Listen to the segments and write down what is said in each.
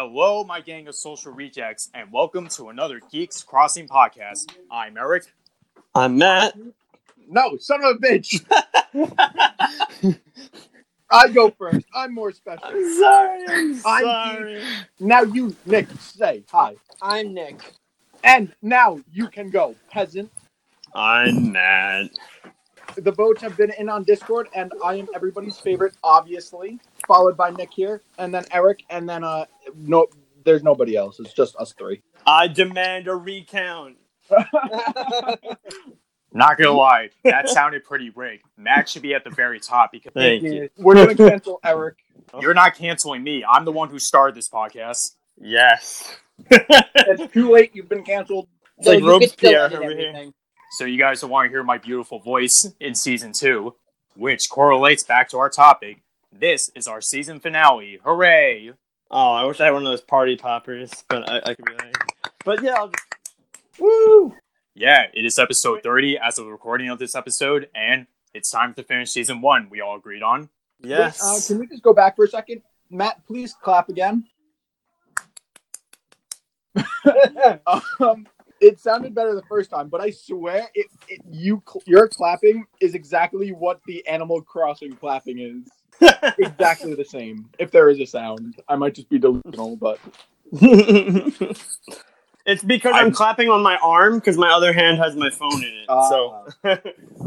Hello, my gang of social rejects, and welcome to another Geeks Crossing podcast. I'm Eric. I'm Matt. No, son of a bitch. I go first. I'm more special. I'm sorry. I'm I'm sorry. Now you, Nick, say hi. I'm Nick. And now you can go, peasant. I'm Matt. The votes have been in on Discord, and I am everybody's favorite, obviously. Followed by Nick here, and then Eric, and then uh, no, there's nobody else. It's just us three. I demand a recount. Not gonna lie, that sounded pretty rigged. Matt should be at the very top because Thank you. We're gonna cancel Eric. you're not canceling me. I'm the one who started this podcast. Yes. It's too late. You've been canceled. It's like you could still Robespierre edit over here. So you guys don't want to hear my beautiful voice in season two, which correlates back to our topic. This is our season finale. Hooray! Oh, I wish I had one of those party poppers, but I, I could be like. But yeah, I'll just, Woo! Yeah, it is episode 30 as of the recording of this episode, and it's time to finish season one. We all agreed on. yes. Wait, uh, can we just go back for a second? Matt, please clap again. um, it sounded better the first time, but I swear, it, it you cl- your clapping is exactly what the Animal Crossing clapping is. Exactly the same. If there is a sound, I might just be delusional, but it's because I'm, I'm- clapping on my arm because my other hand has my phone in it. Ah. so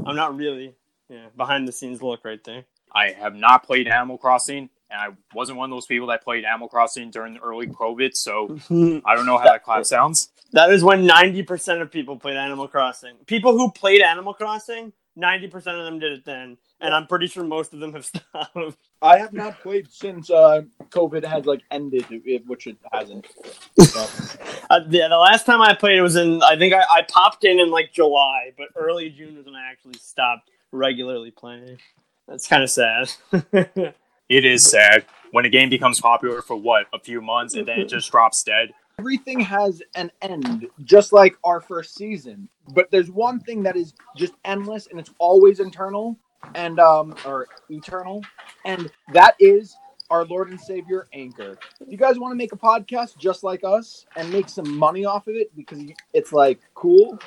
I'm not really yeah behind the scenes look right there. I have not played Animal Crossing, and I wasn't one of those people that played Animal Crossing during the early COVID, so I don't know how that clap sounds. That is when 90% of people played Animal Crossing. People who played Animal Crossing, 90% of them did it then. And I'm pretty sure most of them have stopped. I have not played since uh, COVID has like ended, which it hasn't. So, Uh, yeah, the last time I played it was in, I think I, I popped in in like July, but early June was when I actually stopped regularly playing. That's kind of sad. It is sad when a game becomes popular for what, a few months, and then it just drops dead. Everything has an end, just like our first season. But there's one thing that is just endless and it's always internal and um or eternal, and that is our Lord and Savior Anchor. If you guys want to make a podcast just like us and make some money off of it because it's like cool,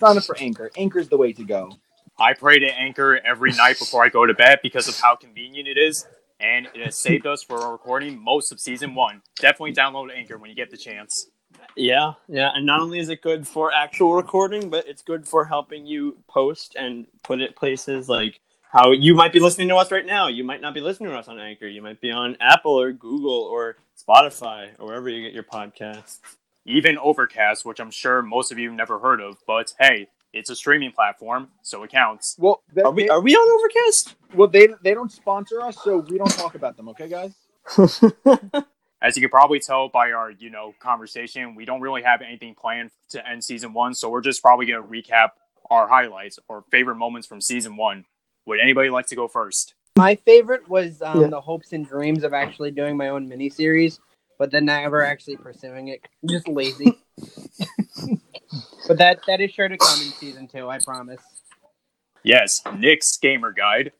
sign up for Anchor. Anchor's the way to go. I pray to Anchor every night before I go to bed because of how convenient it is, and it has saved us for recording most of season one. Definitely download Anchor when you get the chance. yeah, yeah. And not only is it good for actual recording, but it's good for helping you post and put it places like how you might be listening to us right now. You might not be listening to us on Anchor. You might be on Apple or Google or Spotify or wherever you get your podcasts. Even Overcast, which I'm sure most of you never heard of, but hey, it's a streaming platform, so it counts. Well, they, Are we are we on Overcast? well they they don't sponsor us, so we don't talk about them. Okay, guys. As you can probably tell by our, you know, conversation, we don't really have anything planned to end season one, so we're just probably gonna recap our highlights or favorite moments from season one. Would anybody like to go first? My favorite was um, Yeah. the hopes and dreams of actually doing my own miniseries, but then never actually pursuing it. Just lazy. But that that is sure to come in season two. I promise. Yes, Nick's gamer guide.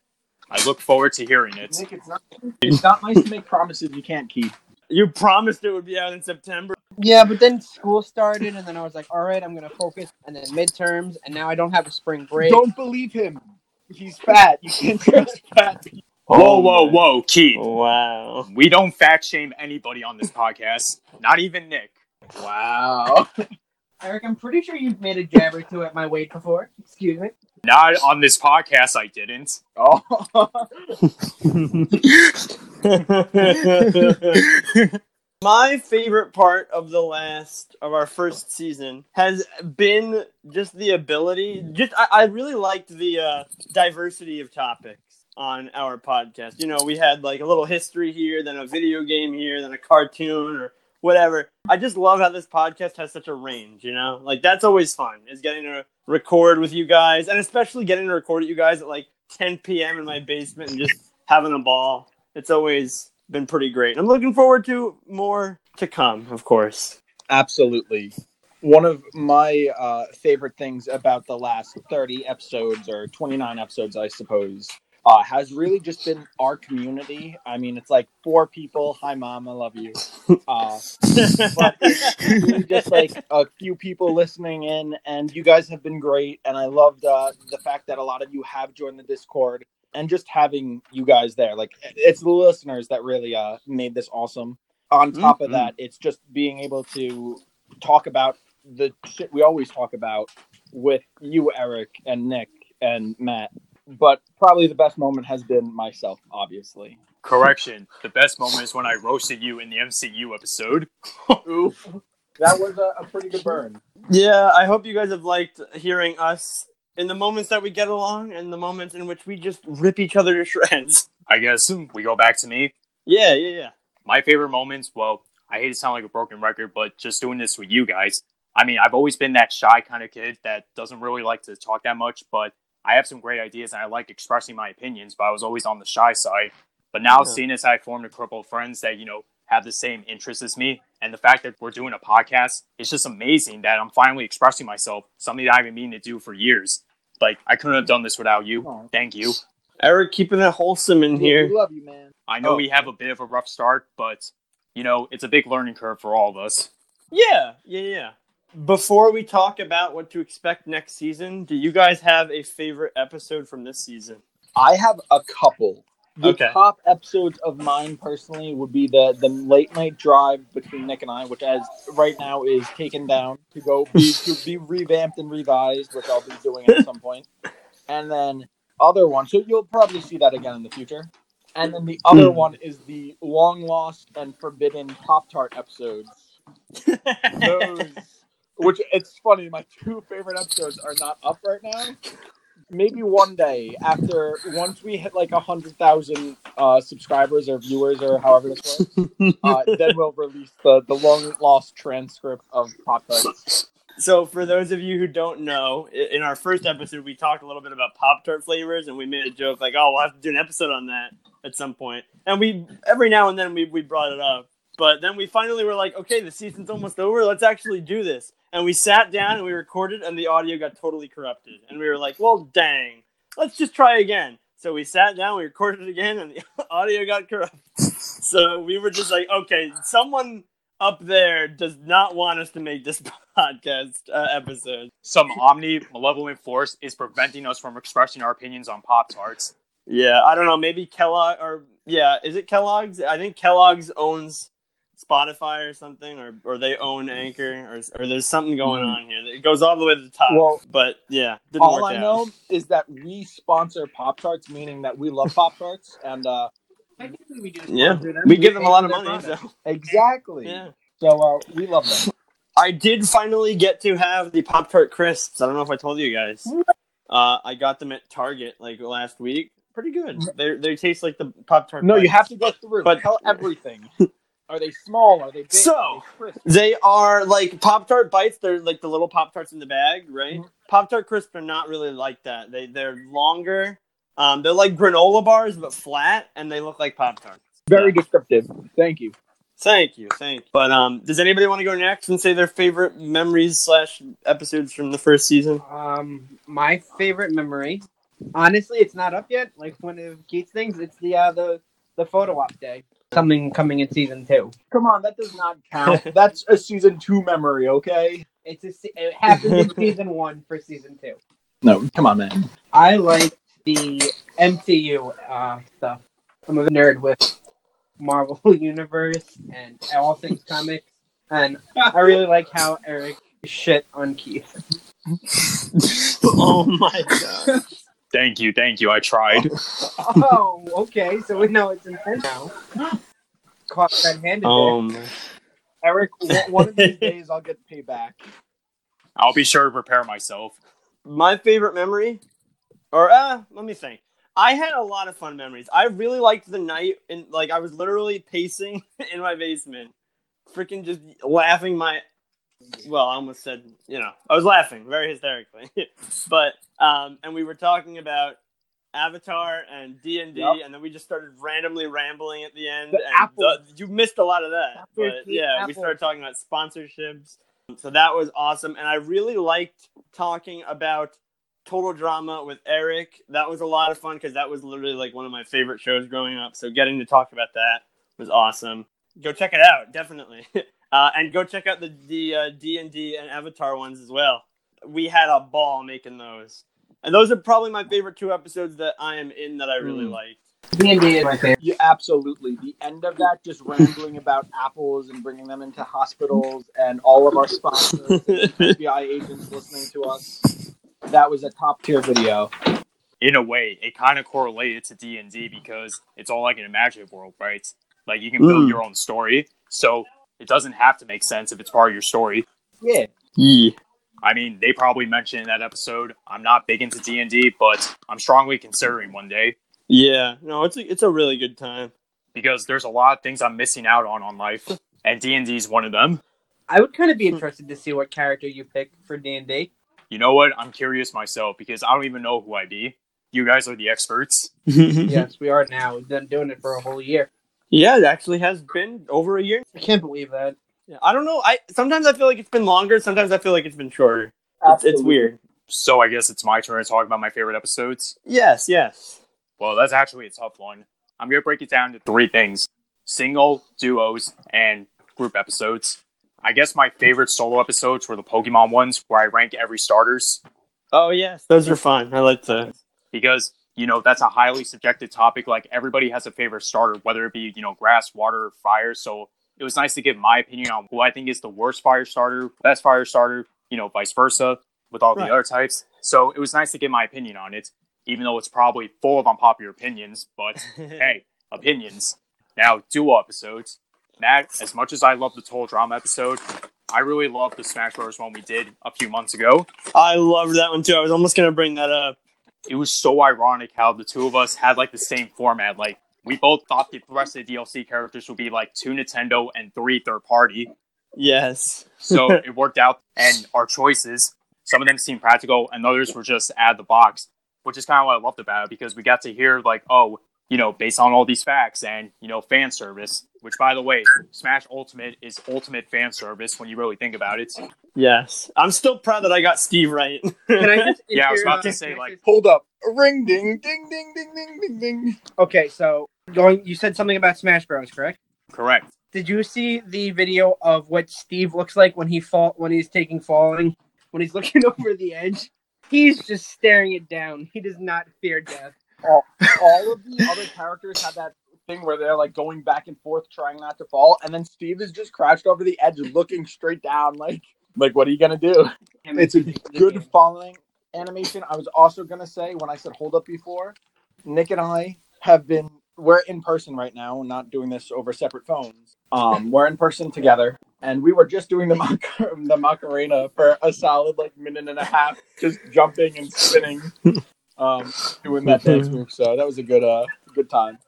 I look forward to hearing it. Nick, it's not it's not nice to make promises you can't keep. You promised it would be out in September. Yeah, but then school started, and then I was like, all right, I'm gonna focus, and then midterms, and now I don't have a spring break. Don't believe him. He's fat. You can't trust fat people. Whoa, whoa, whoa, Keith. Wow. We don't fat shame anybody on this podcast, not even Nick. Wow. Eric, I'm pretty sure you've made a jab or two at my weight before. Excuse me. Not on this podcast, I didn't. Oh. My favorite part of the last of our first season has been just the ability. Just I, I really liked the uh, diversity of topics on our podcast. You know, we had like a little history here, then a video game here, then a cartoon or whatever. I just love how this podcast has such a range. You know, like that's always fun is getting to record with you guys, and especially getting to record at you guys at like 10 p.m. in my basement and just having a ball. It's always been pretty great. I'm looking forward to more to come, of course. Absolutely. One of my uh, favorite things about the last 30 episodes, or 29 episodes, I suppose, uh, has really just been our community. I mean, it's like four people. Hi, mom, I love you. Uh, but really just like a few people listening in, and you guys have been great. And I loved uh, the fact that a lot of you have joined the Discord, and just having you guys there. Like, it's the listeners that really uh, made this awesome. On top of Mhm. that, it's just being able to talk about the shit we always talk about with you, Eric, and Nick, and Matt. But probably the best moment has been myself, obviously. Correction. The best moment is when I roasted you in the MCU episode. Oof. That was a, a pretty good burn. Yeah, I hope you guys have liked hearing us in the moments that we get along and the moments in which we just rip each other to shreds. I guess we go back to me. Yeah, yeah, yeah. My favorite moments, well, I hate to sound like a broken record, but just doing this with you guys. I mean, I've always been that shy kind of kid that doesn't really like to talk that much, but I have some great ideas and I like expressing my opinions, but I was always on the shy side. But now, Yeah. seeing as I formed a couple of friends that, you know, have the same interests as me, and the fact that we're doing a podcast, it's just amazing that I'm finally expressing myself, something that I've been meaning to do for years. Like, I couldn't have done this without you. Aw. Thank you. Eric, keeping it wholesome in We here. love you, man. I know Oh. we have a bit of a rough start, but, you know, it's a big learning curve for all of us. Yeah, yeah, yeah. Before we talk about what to expect next season, do you guys have a favorite episode from this season? I have a couple. The Okay. top episodes of mine personally would be the the late night drive between Nick and I, which as right now is taken down to go be to be revamped and revised, which I'll be doing at some point. And then other one, so you'll probably see that again in the future. And then the other Hmm. one is the long lost and forbidden Pop Tart episodes. Those, which it's funny, my two favorite episodes are not up right now. Maybe one day after once we hit like a hundred thousand uh, subscribers or viewers or however this works, uh, then we'll release the the long lost transcript of Pop Tarts. So, for those of you who don't know, in our first episode, we talked a little bit about Pop Tart flavors, and we made a joke like, "Oh, we'll have to do an episode on that at some point." And we every now and then we we brought it up, but then we finally were like, "Okay, the season's almost over. Let's actually do this." And we sat down and we recorded, and the audio got totally corrupted. And we were like, "Well, dang, let's just try again." So we sat down, we recorded again, and the audio got corrupted. So we were just like, "Okay, someone." Up there does not want us to make this podcast uh, episode. Some omni malevolent force is preventing us from expressing our opinions on Pop Tarts. Yeah, I don't know. Maybe Kellogg or yeah, is it Kellogg's? I think Kellogg's owns Spotify or something, or or they own Anchor, or or there's something going Hmm. on here. It goes all the way to the top. Well, but yeah, didn't All work I out. know is that we sponsor Pop Tarts, meaning that we love Pop Tarts, and uh, we do. Yeah, them. we give them a lot of money. So exactly. yeah, So uh, we love them. I did finally get to have the Pop Tart crisps. I don't know if I told you guys. Uh, I got them at Target like last week. Pretty good. They they taste like the Pop Tart. No, you have to go through. But- Tell everything. Are they small? Are they big? So- Are they? They are like Pop Tart bites. They're like the little Pop Tarts in the bag, right? Mhm. Pop Tart crisps are not really like that. They they're longer. Um, they're like granola bars but flat, and they look like Pop Tarts. very descriptive. Thank you. Thank you, thank you. But um, does anybody want to go next and say their favorite memories slash episodes from the first season? Um, my favorite memory. Honestly, it's not up yet. Like one of Keith's things. It's the uh, the the photo op day. Something coming in season two. Come on, that does not count. That's a season two memory, okay? It's a, se- it happens in season one for season two. No, come on, man. I like the MCU uh, stuff. I'm a nerd with Marvel Universe and all things comics, and I really like how Eric shit on Keith. oh my god! Thank you, thank you. I tried. oh, okay, so we know it's intentional. Caught red-handed. Um, Eric, one- one of these days I'll get payback. I'll be sure to prepare myself. my favorite memory, or uh, let me think. I had a lot of fun memories. I really liked the night, and like I was literally pacing in my basement, freaking just laughing my. Well, I almost said, you know, I was laughing very hysterically, but um, and we were talking about Avatar and D and D, and then we just started randomly rambling at the end. The and apple- the- you missed a lot of that, Apple but yeah, we started talking about sponsorships. So that was awesome, and I really liked talking about Total Drama with Eric. That was a lot of fun because that was literally like one of my favorite shows growing up. So getting to talk about that was awesome. Go check it out, definitely. Uh, and go check out the the uh, D and D and Avatar ones as well. We had a ball making those, and those are probably my favorite two episodes that I am in that I really Mm. liked. D&D is my favorite. Yeah, absolutely. The end of that, just rambling about apples and bringing them into hospitals, and all of our sponsors, FBI agents listening to us. That was a top tier video. in a way, it kind of correlated to D and D because it's all like an imaginative world, right? Like you can build Mm. your own story, so it doesn't have to make sense if it's part of your story. Yeah. yeah. I mean, they probably mentioned in that episode. I'm not big into D and D, but I'm strongly considering one day Yeah. No, it's a, it's a really good time. because there's a lot of things I'm missing out on on life, and D and D is one of them. I would kind of be interested to see what character you pick for D&D. You know what? I'm curious myself because I don't even know who I be. You guys are the experts. yes, we are now. We've been doing it for a whole year. Yeah, it actually has been over a year. I can't believe that. Yeah, I don't know. I sometimes I feel like it's been longer. Sometimes I feel like it's been shorter. It's, it's weird. So I guess it's my turn to talk about my favorite episodes. Yes, yes. Well, that's actually a tough one. I'm going to break it down to three things single, duos, and group episodes. I guess my favorite solo episodes were the Pokemon ones where I rank every starters Oh yes, those are fun. I like those. because, you know, that's a highly subjective topic. Like everybody has a favorite starter, whether it be, you know, grass, water, fire. So it was nice to give my opinion on who I think is the worst fire starter, best fire starter, you know, vice versa with all Right. the other types. So it was nice to get my opinion on it, even though it's probably full of unpopular opinions. But hey, opinions. Now, duo episodes. Matt, as much as I love the Total Drama episode, I really love the Smash Bros. one we did a few months ago. I loved that one too. I was almost gonna bring that up. It was so ironic how the two of us had like the same format. Like, we both thought the rest of the DLC characters would be like two Nintendo and three third party. Yes. So it worked out, and our choices, some of them seemed practical, and others were just out of the box, which is kind of what I loved about it because we got to hear like, oh, you know, based on all these facts and you know, fan service. Which, by the way, Smash Ultimate is ultimate fan service when you really think about it. Yes. I'm still proud that I got Steve right. Can I just Yeah, I was about to say, like- Hold up. Ring ding ding ding ding ding ding ding. Okay, so going. You said something about Smash Bros. Correct? Correct. Did you see the video of what Steve looks like when he fall when he's taking falling when he's looking over the edge? He's just staring it down. He does not fear death. All of the other characters have that thing where they're like going back and forth trying not to fall, and then Steve is just crouched over the edge looking straight down like like what are you gonna do? It's a good falling animation. I was also gonna say when I said hold up before, Nick and I have been we're in person right now, not doing this over separate phones. Um, we're in person together, and we were just doing the Mac- the Macarena for a solid like minute and a half, just jumping and spinning, um, doing that dance move. So that was a good uh good time.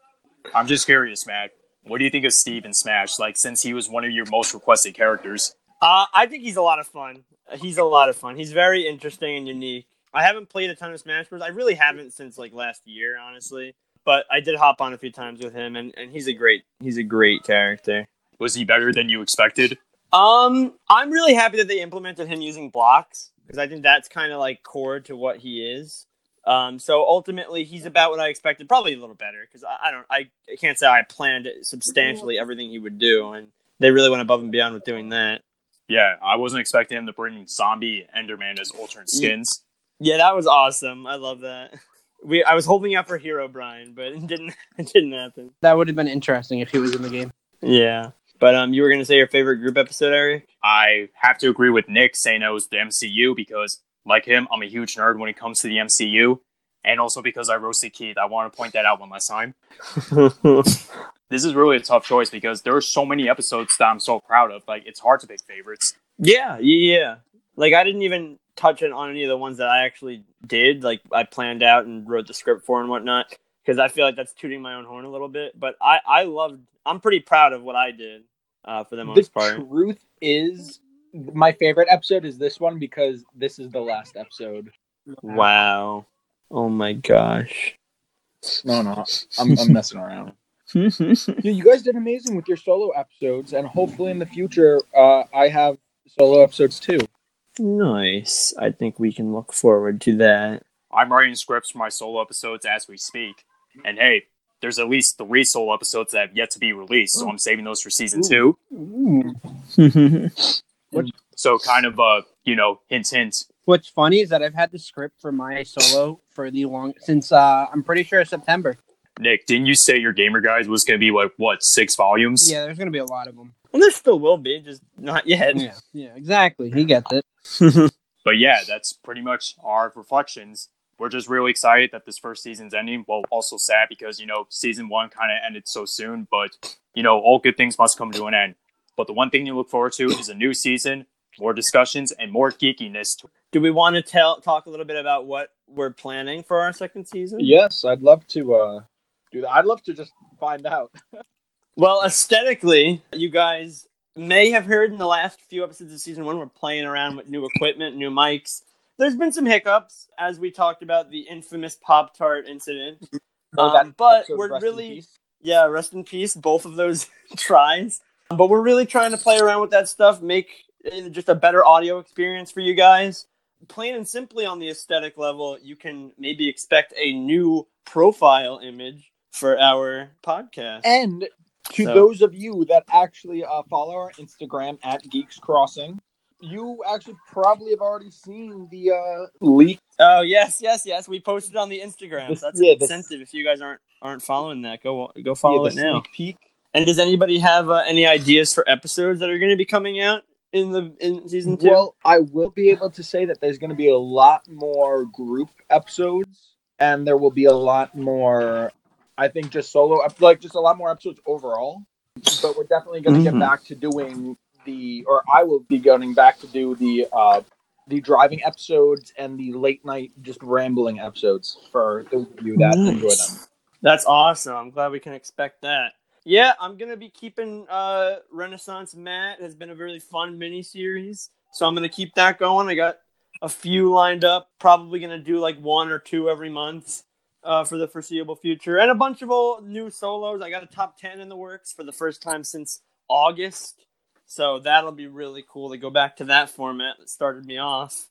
I'm just curious, Matt. What do you think of Steve in Smash? Like, since he was one of your most requested characters. uh, I think he's a lot of fun. He's a lot of fun. He's very interesting and unique. I haven't played a ton of Smash Bros. I really haven't since like last year, honestly. But I did hop on a few times with him, and, and he's a great he's a great character. Was he better than you expected? Um, I'm really happy that they implemented him using blocks because I think that's kind of like core to what he is. Um, so ultimately, he's about what I expected, probably a little better because I, I don't, I, I can't say I planned substantially everything he would do, and they really went above and beyond with doing that. Yeah, I wasn't expecting him to bring Zombie Enderman as alternate skins. Yeah, that was awesome. I love that. We, I was holding out for Herobrine, but it didn't, it didn't happen. That would have been interesting if he was in the game. Yeah, but um, you were gonna say your favorite group episode, Eric? I have to agree with Nick saying it was the MCU because, like him, I'm a huge nerd when it comes to the MCU. And also because I roasted Keith. I want to point that out one last time. This is really a tough choice because there are so many episodes that I'm so proud of. Like, it's hard to pick favorites. Yeah, yeah, yeah. Like I didn't even touch it on any of the ones that I actually did. Like I planned out and wrote the script for and whatnot. Because I feel like that's tooting my own horn a little bit. But I, I loved. I'm pretty proud of what I did uh, for the The most part. truth is, my favorite episode is this one because this is the last episode. Wow. Oh my gosh. No, no, I'm, I'm messing around. You guys did amazing with your solo episodes, and hopefully in the future, uh, I have solo episodes too. Nice. I think we can look forward to that. I'm writing scripts for my solo episodes as we speak. And hey, there's at least three solo episodes that have yet to be released, so I'm saving those for season two. So kind of uh, you know, hint hint. What's funny is that I've had the script for my solo for the long since uh, I'm pretty sure September. Nick, didn't you say your gamer guide was gonna be like what, six volumes? Yeah, there's gonna be a lot of them. well, there still will be, just not yet. Yeah, yeah, exactly. He gets it. But yeah, that's pretty much our reflections. We're just really excited that this first season's ending. Well, also sad because, you know, season one kind of ended so soon, but, you know, all good things must come to an end. But the one thing you look forward to is a new season, more discussions, and more geekiness. Do we want to tell talk a little bit about what we're planning for our second season? Yes, I'd love to uh, do that. I'd love to just find out. Well, aesthetically, you guys may have heard in the last few episodes of season one, we're playing around with new equipment, new mics. There's been some hiccups as we talked about the infamous Pop Tart incident. Oh, Um, but we're really, yeah, rest in peace, both of those tries. But we're really trying to play around with that stuff, make just a better audio experience for you guys. Plain and simply on the aesthetic level, you can maybe expect a new profile image for our podcast. And to So- those of you that actually uh, follow our Instagram at Geeks Crossing, you actually probably have already seen the uh, leak. Oh yes, yes, yes. We posted on the Instagram. This- So that's yeah, this- If you guys aren't aren't following that, go go follow yeah, it now. peek. And does anybody have uh, any ideas for episodes that are going to be coming out in the in season two? Well, I will be able to say that there's going to be a lot more group episodes, and there will be a lot more. I think just solo, ep- like just a lot more episodes overall. But we're definitely going to Mhm. get back to doing the, or I will be going back to do the, uh, the driving episodes and the late night just rambling episodes for those of you that enjoy them. That's awesome. I'm glad we can expect that. Yeah, I'm gonna be keeping uh Renaissance Matt has been a really fun mini series. So I'm gonna keep that going. I got a few lined up, probably gonna do like one or two every month uh, for the foreseeable future. And a bunch of old new solos. I got a top ten in the works for the first time since August. So that'll be really cool to go back to that format that started me off.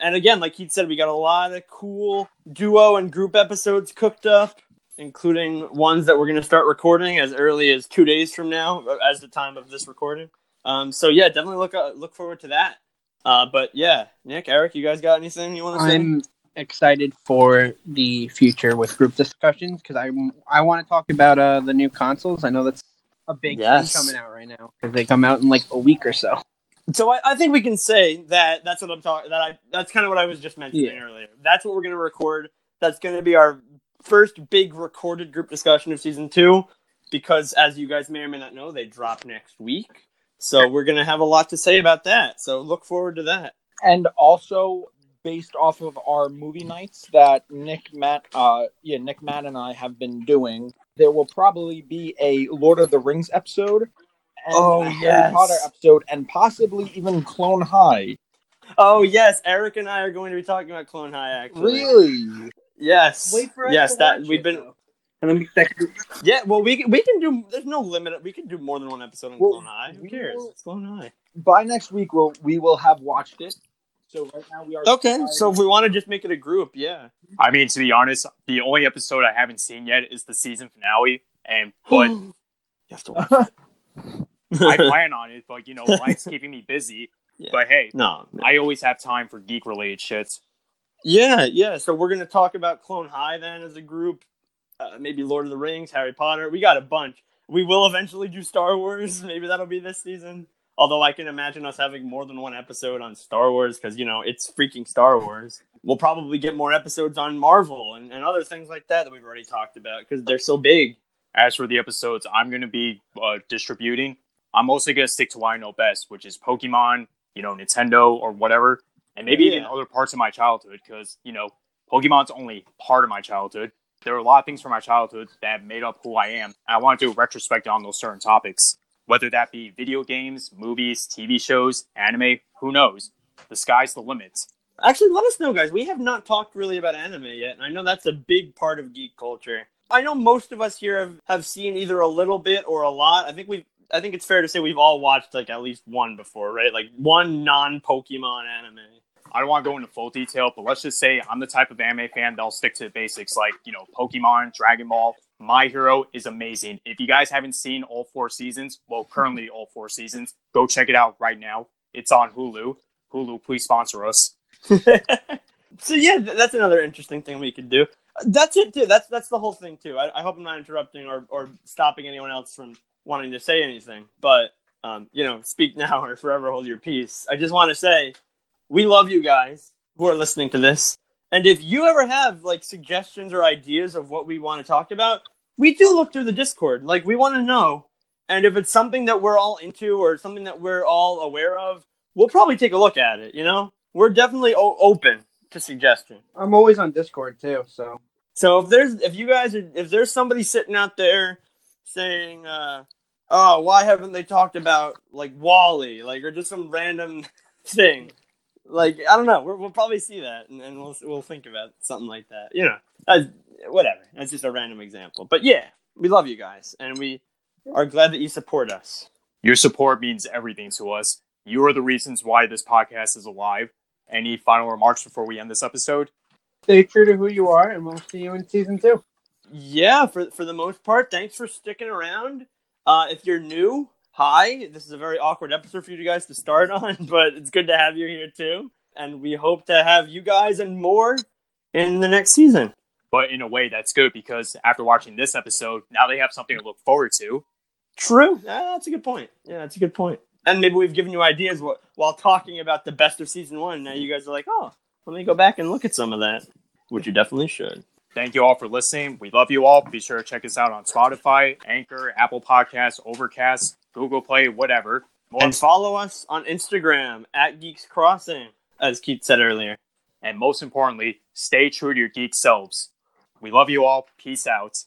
And again, like he said, we got a lot of cool duo and group episodes cooked up, including ones that we're going to start recording as early as two days from now, as the time of this recording. Um, so yeah, definitely look uh, look forward to that. Uh, but yeah, Nick, Eric, you guys got anything you want to say? I'm excited for the future with group discussions because I I want to talk about uh the new consoles. I know that's a big Yes. thing coming out right now because they come out in like a week or so. So I, I think we can say that that's what I'm talking. That I that's kind of what I was just mentioning Yeah. earlier. That's what we're going to record. That's going to be our first big recorded group discussion of season two, because as you guys may or may not know, they drop next week. So we're going to have a lot to say about that. So look forward to that. and also based off of our movie nights that Nick, Matt, uh, yeah, Nick, Matt, and I have been doing, there will probably be a Lord of the Rings episode, and Oh, a Harry. Potter episode, and possibly even Clone High. Oh yes, Eric and I are going to be talking about Clone High. Actually, Really? Yes. Wait for us yes. to That watch we've it, been. though. And then we, that could, Yeah. Well, we can- we can do. There's no limit. We can do more than one episode on Well, Clone High. Who cares? will- It's Clone High. By next week, we'll we will have watched it. So right now we are Okay. So if we want to just make it a group, yeah. I mean, to be honest, the only episode I haven't seen yet is the season finale, and but you have to watch. I plan on it. But you know, life's keeping me busy. Yeah. But hey, no. no. I always have time for geek related shits. Yeah, yeah. So we're gonna talk about Clone High then as a group. Uh, maybe Lord of the Rings, Harry Potter. We got a bunch. We will eventually do Star Wars. Maybe that'll be this season. Although I can imagine us having more than one episode on Star Wars because you know it's freaking Star Wars. We'll probably get more episodes on Marvel and, and other things like that that we've already talked about because they're so big. As for the episodes I'm going to be uh, distributing, I'm mostly going to stick to what I know best, which is Pokemon, you know, Nintendo or whatever, and maybe even other parts of my childhood because, you know, Pokemon's only part of my childhood. There are a lot of things from my childhood that made up who I am. I want to do a retrospective on those certain topics, whether that be video games, movies, TV shows, anime, who knows? The sky's the limit. Actually, let us know, guys. We have not talked really about anime yet, and I know that's a big part of geek culture. I know most of us here have, have seen either a little bit or a lot. I think we've I think it's fair to say we've all watched like at least one before, right? Like one non Pokemon anime. I don't want to go into full detail, but let's just say I'm the type of anime fan that'll stick to the basics like, you know, Pokemon, Dragon Ball. My Hero is amazing. If you guys haven't seen all four seasons, well, currently all four seasons, go check it out right now. It's on Hulu. Hulu, please sponsor us. so yeah, that's another interesting thing we could do. That's it too. That's that's the whole thing too. I, I hope I'm not interrupting or, or stopping anyone else from wanting to say anything. But um, you know, speak now or forever hold your peace. I just want to say we love you guys who are listening to this. And if you ever have like suggestions or ideas of what we want to talk about, we do look through the Discord. Like we want to know. And if it's something that we're all into or something that we're all aware of, we'll probably take a look at it, you know? We're definitely o- open to suggestion. I'm always on Discord too, so So if there's if you guys are if there's somebody sitting out there saying uh oh why haven't they talked about like Wally like or just some random thing like I don't know we will probably see that and, and we'll we'll think about something like that you know that's, whatever that's just a random example but yeah we love you guys and we are glad that you support us Your support means everything to us. You are the reasons why this podcast is alive. Any final remarks before we end this episode? stay true to who you are, and we'll see you in season two. yeah for for the most part thanks for sticking around uh if you're new hi this is a very awkward episode for you guys to start on but it's good to have you here too and we hope to have you guys and more in the next season But in a way, that's good because after watching this episode, now they have something to look forward to. true yeah, that's a good point yeah that's a good point. and maybe we've given you ideas wh- while talking about the best of season one now you guys are like oh let me go back and look at some of that which you definitely should Thank you all for listening. We love you all. Be sure to check us out on Spotify, Anchor, Apple Podcasts, Overcast, Google Play, whatever. More- and follow us on instagram at geeks crossing as keith said earlier and most importantly, stay true to your geek selves. We love you all. Peace out.